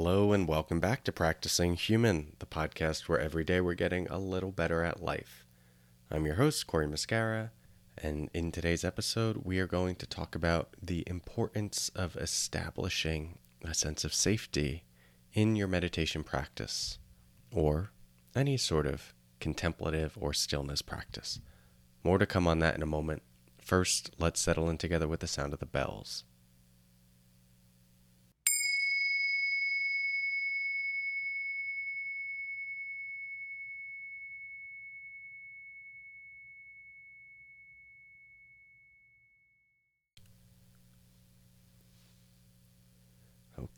Hello, and welcome back to Practicing Human, the podcast where every day we're getting a little better at life. I'm your host, Cory Muscara, and in today's episode, we are going to talk about the importance of establishing a sense of safety in your meditation practice or any sort of contemplative or stillness practice. More to come on that in a moment. First, let's settle in together with the sound of the bells.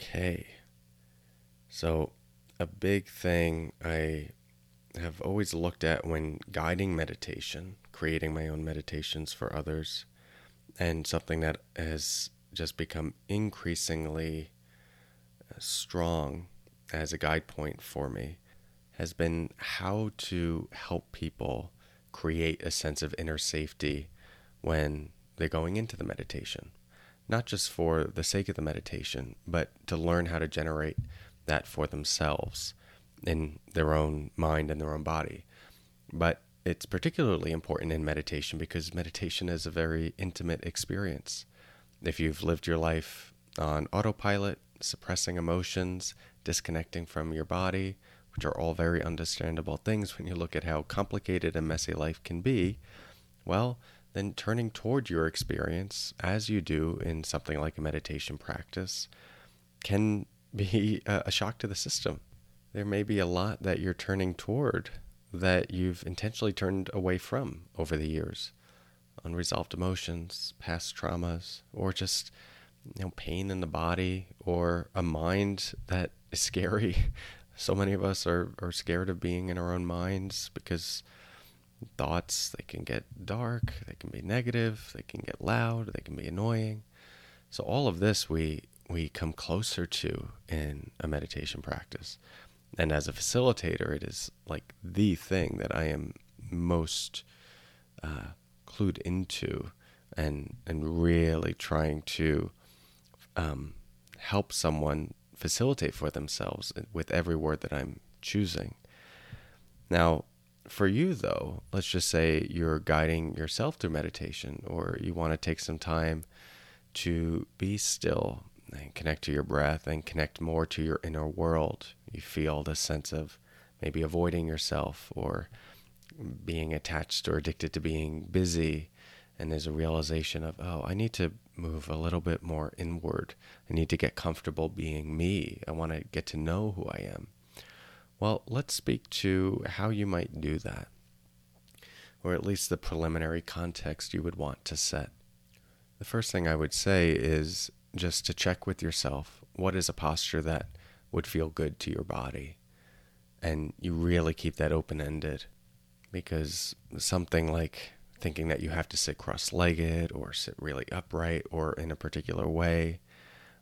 Okay. So, a big thing I have always looked at when guiding meditation, creating my own meditations for others, and something that has just become increasingly uh, strong as a guide point for me has been how to help people create a sense of inner safety when they're going into the meditation not just for the sake of the meditation, but to learn how to generate that for themselves in their own mind and their own body. But it's particularly important in meditation because meditation is a very intimate experience. If you've lived your life on autopilot, suppressing emotions, disconnecting from your body, which are all very understandable things when you look at how complicated and messy life can be, well, then turning toward your experience, as you do in something like a meditation practice, can be a shock to the system. There may be a lot that you're turning toward that you've intentionally turned away from over the years. Unresolved emotions, past traumas, or just you know pain in the body or a mind that is scary. So many of us are, are scared of being in our own minds because thoughts they can get dark they can be negative they can get loud they can be annoying. So all of this we we come closer to in a meditation practice. And as a facilitator it is like the thing that i am most uh, clued into and and really trying to um, help someone facilitate for themselves with every word that i'm choosing. Now for you, though, let's just say you're guiding yourself through meditation, or you want to take some time to be still and connect to your breath and connect more to your inner world. You feel the sense of maybe avoiding yourself or being attached or addicted to being busy. And there's a realization of, oh, I need to move a little bit more inward. I need to get comfortable being me. I want to get to know who I am. Well, let's speak to how you might do that, or at least the preliminary context you would want to set. The first thing I would say is just to check with yourself what is a posture that would feel good to your body. And you really keep that open ended because something like thinking that you have to sit cross legged or sit really upright or in a particular way,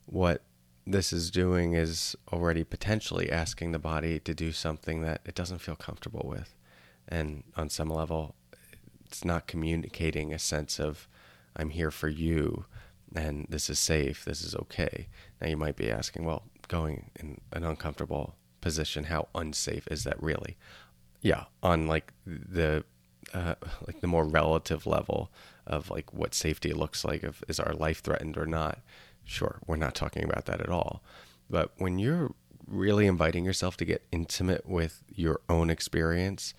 what this is doing is already potentially asking the body to do something that it doesn't feel comfortable with. And on some level, it's not communicating a sense of, I'm here for you and this is safe, this is okay. Now you might be asking, well, going in an uncomfortable position, how unsafe is that really? Yeah, on like the uh, like the more relative level of like what safety looks like, of is our life threatened or not Sure, we're not talking about that at all. But when you're really inviting yourself to get intimate with your own experience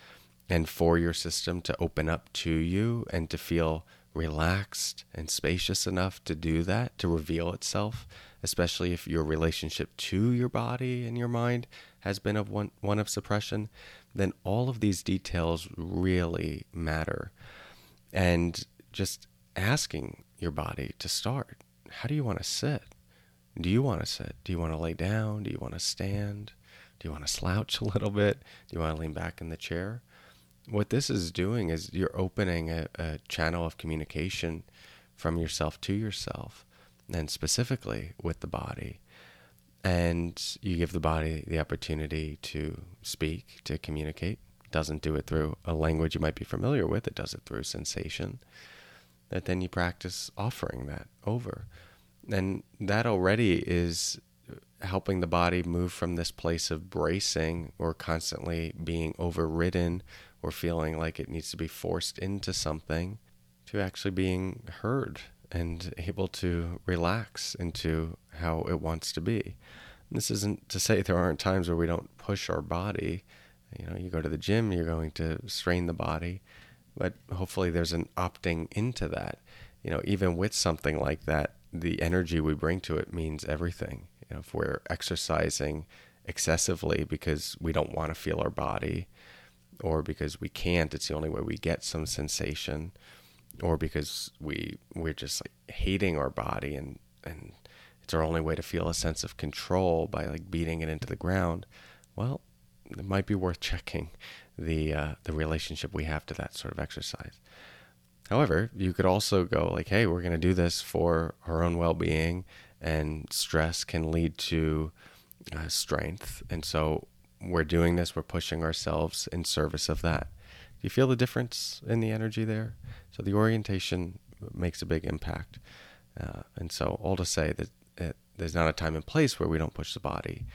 and for your system to open up to you and to feel relaxed and spacious enough to do that, to reveal itself, especially if your relationship to your body and your mind has been of one, one of suppression, then all of these details really matter. And just asking your body to start how do you want to sit? Do you want to sit? Do you want to lay down? Do you want to stand? Do you want to slouch a little bit? Do you want to lean back in the chair? What this is doing is you're opening a, a channel of communication from yourself to yourself, and specifically with the body. And you give the body the opportunity to speak, to communicate. It doesn't do it through a language you might be familiar with, it does it through sensation that then you practice offering that over. And that already is helping the body move from this place of bracing or constantly being overridden or feeling like it needs to be forced into something to actually being heard and able to relax into how it wants to be. And this isn't to say there aren't times where we don't push our body. You know, you go to the gym, you're going to strain the body, but hopefully there's an opting into that. You know, even with something like that, the energy we bring to it means everything. You know, if we're exercising excessively because we don't want to feel our body, or because we can't, it's the only way we get some sensation, or because we we're just like hating our body and and it's our only way to feel a sense of control by like beating it into the ground. Well, it might be worth checking the uh, the relationship we have to that sort of exercise. However, you could also go like, hey, we're going to do this for our own well being, and stress can lead to uh, strength. And so we're doing this, we're pushing ourselves in service of that. Do you feel the difference in the energy there? So the orientation makes a big impact. Uh, and so, all to say that it, there's not a time and place where we don't push the body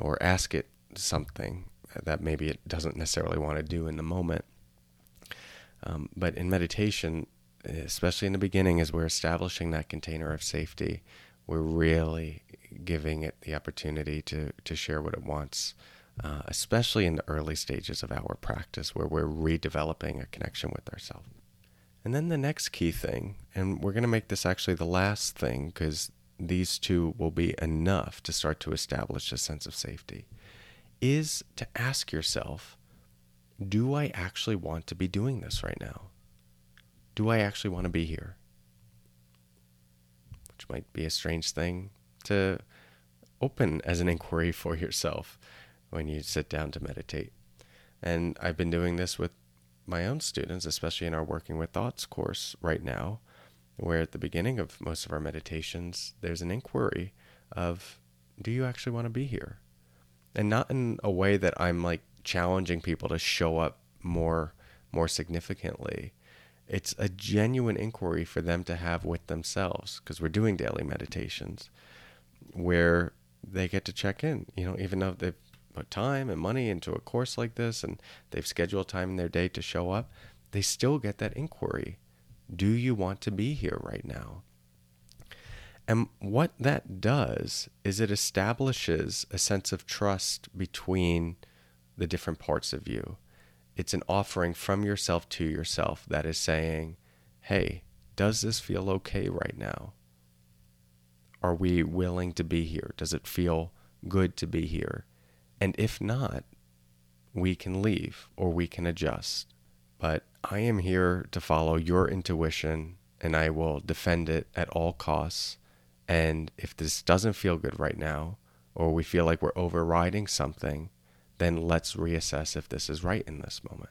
or ask it something that maybe it doesn't necessarily want to do in the moment. Um, but in meditation, especially in the beginning, as we're establishing that container of safety, we're really giving it the opportunity to, to share what it wants, uh, especially in the early stages of our practice where we're redeveloping a connection with ourselves. And then the next key thing, and we're going to make this actually the last thing because these two will be enough to start to establish a sense of safety, is to ask yourself do I actually want to be doing this right now? Do I actually want to be here? Which might be a strange thing to open as an inquiry for yourself when you sit down to meditate. And I've been doing this with my own students, especially in our Working with Thoughts course right now, where at the beginning of most of our meditations, there's an inquiry of, do you actually want to be here? And not in a way that I'm like challenging people to show up more more significantly. It's a genuine inquiry for them to have with themselves because we're doing daily meditations where they get to check in, you know, even though they've put time and money into a course like this and they've scheduled time in their day to show up, they still get that inquiry. Do you want to be here right now? And what that does is it establishes a sense of trust between the different parts of you. It's an offering from yourself to yourself that is saying, hey, does this feel okay right now? Are we willing to be here? Does it feel good to be here? And if not, we can leave or we can adjust. But I am here to follow your intuition and I will defend it at all costs. And if this doesn't feel good right now, or we feel like we're overriding something, then let's reassess if this is right in this moment.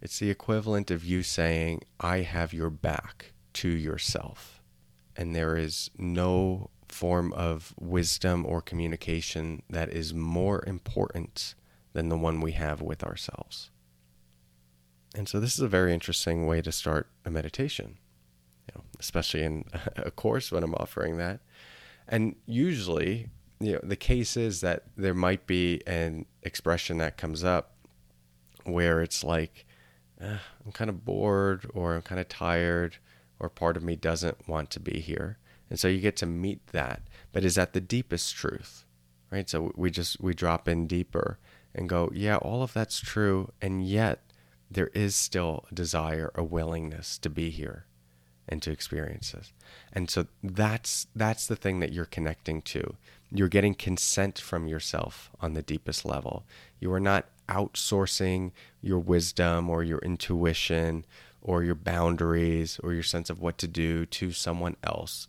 It's the equivalent of you saying, I have your back to yourself. And there is no form of wisdom or communication that is more important than the one we have with ourselves. And so, this is a very interesting way to start a meditation, you know, especially in a course when I'm offering that. And usually, you know, the case is that there might be an expression that comes up where it's like, eh, I'm kind of bored or I'm kind of tired or part of me doesn't want to be here. And so you get to meet that. But is that the deepest truth? Right? So we just we drop in deeper and go, yeah, all of that's true and yet there is still a desire, a willingness to be here and to experience. And so that's that's the thing that you're connecting to. You're getting consent from yourself on the deepest level. You are not outsourcing your wisdom or your intuition or your boundaries or your sense of what to do to someone else.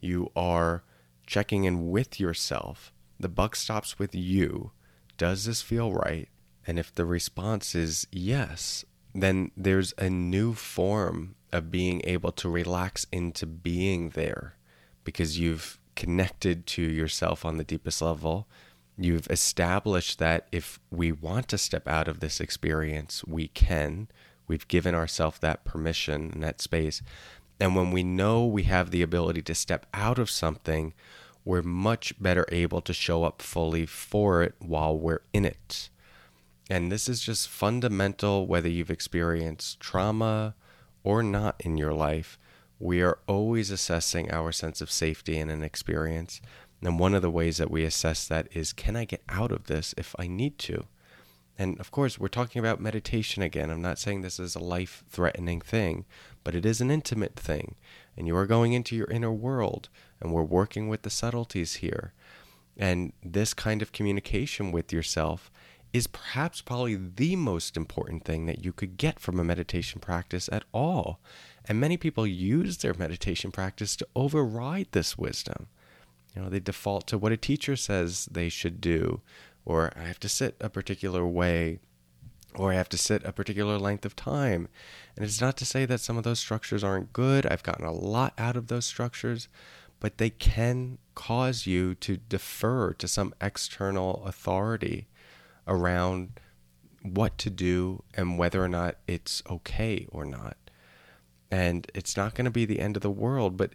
You are checking in with yourself. The buck stops with you. Does this feel right? And if the response is yes, then there's a new form of being able to relax into being there because you've connected to yourself on the deepest level. You've established that if we want to step out of this experience, we can. We've given ourselves that permission and that space. And when we know we have the ability to step out of something, we're much better able to show up fully for it while we're in it. And this is just fundamental whether you've experienced trauma or not in your life. We are always assessing our sense of safety in an experience. And one of the ways that we assess that is can I get out of this if I need to? And of course, we're talking about meditation again. I'm not saying this is a life threatening thing, but it is an intimate thing. And you are going into your inner world, and we're working with the subtleties here. And this kind of communication with yourself is perhaps probably the most important thing that you could get from a meditation practice at all. And many people use their meditation practice to override this wisdom. You know, they default to what a teacher says they should do, or I have to sit a particular way, or I have to sit a particular length of time. And it's not to say that some of those structures aren't good. I've gotten a lot out of those structures, but they can cause you to defer to some external authority around what to do and whether or not it's okay or not. And it's not going to be the end of the world, but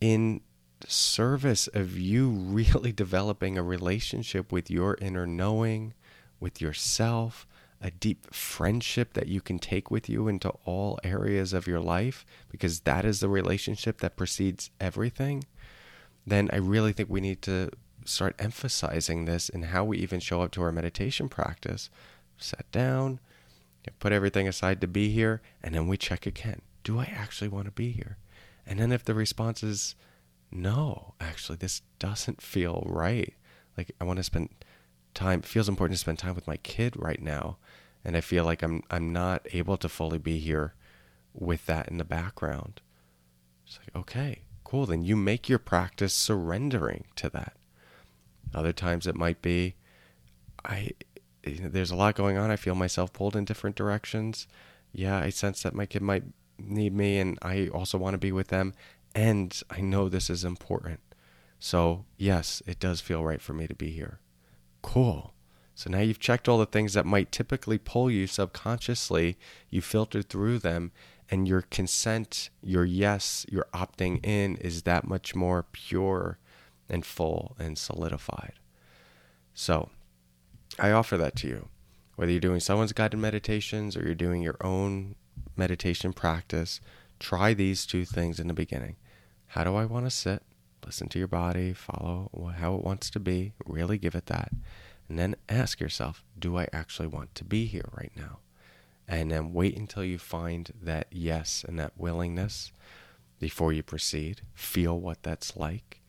in service of you really developing a relationship with your inner knowing, with yourself, a deep friendship that you can take with you into all areas of your life, because that is the relationship that precedes everything, then I really think we need to start emphasizing this in how we even show up to our meditation practice. Sit down, put everything aside to be here, and then we check again. Do I actually want to be here? And then if the response is no, actually, this doesn't feel right. Like I want to spend time. It feels important to spend time with my kid right now, and I feel like I'm I'm not able to fully be here with that in the background. It's like okay, cool. Then you make your practice surrendering to that. Other times it might be, I there's a lot going on. I feel myself pulled in different directions. Yeah, I sense that my kid might need me, and I also want to be with them and I know this is important. So, yes, it does feel right for me to be here. Cool. So now you've checked all the things that might typically pull you subconsciously, you filtered through them, and your consent, your yes, your opting in is that much more pure and full and solidified. So, I offer that to you. Whether you're doing someone's guided meditations or you're doing your own meditation practice, try these two things in the beginning. How do I want to sit? Listen to your body, follow how it wants to be, really give it that. And then ask yourself, do I actually want to be here right now? And then wait until you find that yes and that willingness before you proceed. Feel what that's like.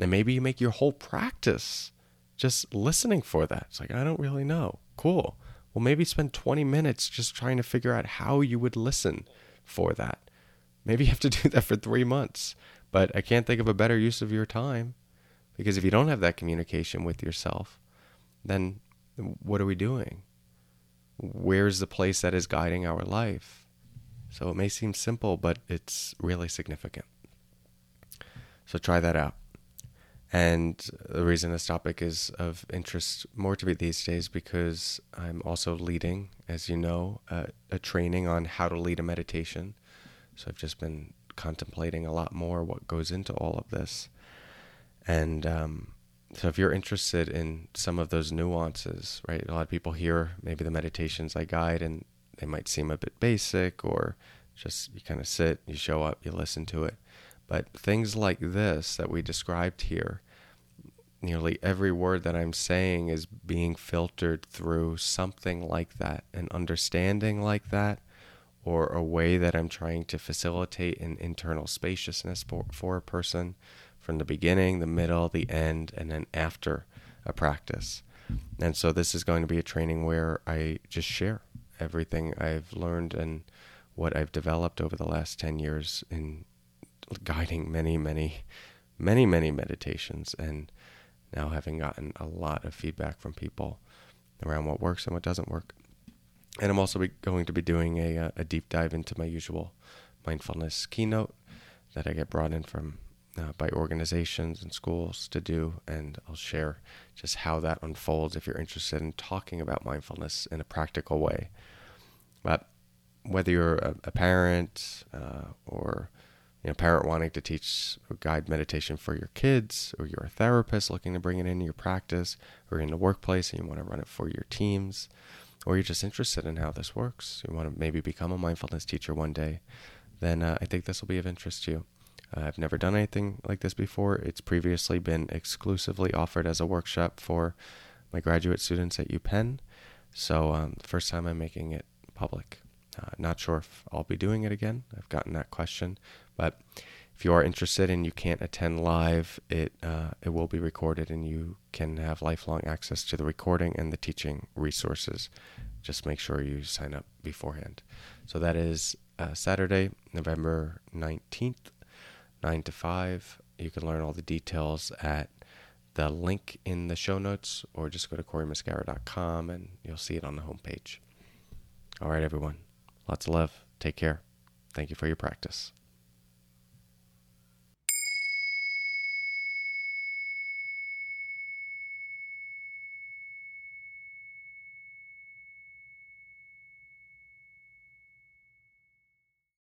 And maybe you make your whole practice just listening for that. It's like, I don't really know. Cool. Well, maybe spend 20 minutes just trying to figure out how you would listen for that. Maybe you have to do that for three months. But I can't think of a better use of your time because if you don't have that communication with yourself, then what are we doing? Where's the place that is guiding our life? So it may seem simple, but it's really significant. So try that out. And the reason this topic is of interest more to me these days because I'm also leading, as you know, a, a training on how to lead a meditation. So I've just been contemplating a lot more what goes into all of this. And um, so, if you're interested in some of those nuances, right? A lot of people hear maybe the meditations I guide, and they might seem a bit basic, or just you kind of sit, you show up, you listen to it. But things like this that we described here, nearly every word that I'm saying is being filtered through something like that, an understanding like that, or a way that I'm trying to facilitate an internal spaciousness for, for a person from the beginning, the middle, the end, and then after a practice. And so this is going to be a training where I just share everything I've learned and what I've developed over the last 10 years in guiding many, many, many, many meditations and now having gotten a lot of feedback from people around what works and what doesn't work. And I'm also going to be doing a, uh, a deep dive into my usual mindfulness keynote that I get brought in from uh, by organizations and schools to do, and I'll share just how that unfolds if you're interested in talking about mindfulness in a practical way. But whether you're a, a parent uh, or you know, parent wanting to teach or guide meditation for your kids, or you're a therapist looking to bring it into your practice, or in the workplace and you want to run it for your teams, or you're just interested in how this works, you want to maybe become a mindfulness teacher one day, then uh, I think this will be of interest to you. Uh, I've never done anything like this before. It's previously been exclusively offered as a workshop for my graduate students at UPenn. So, um, first time I'm making it public. Uh, not sure if I'll be doing it again. I've gotten that question, but if you are interested and you can't attend live, it uh, it will be recorded, and you can have lifelong access to the recording and the teaching resources. Just make sure you sign up beforehand. So that is uh, Saturday, November nineteenth, nine to five. You can learn all the details at the link in the show notes, or just go to CoryMuscara.com and you'll see it on the homepage. All right, everyone. Lots of love. Take care. Thank you for your practice.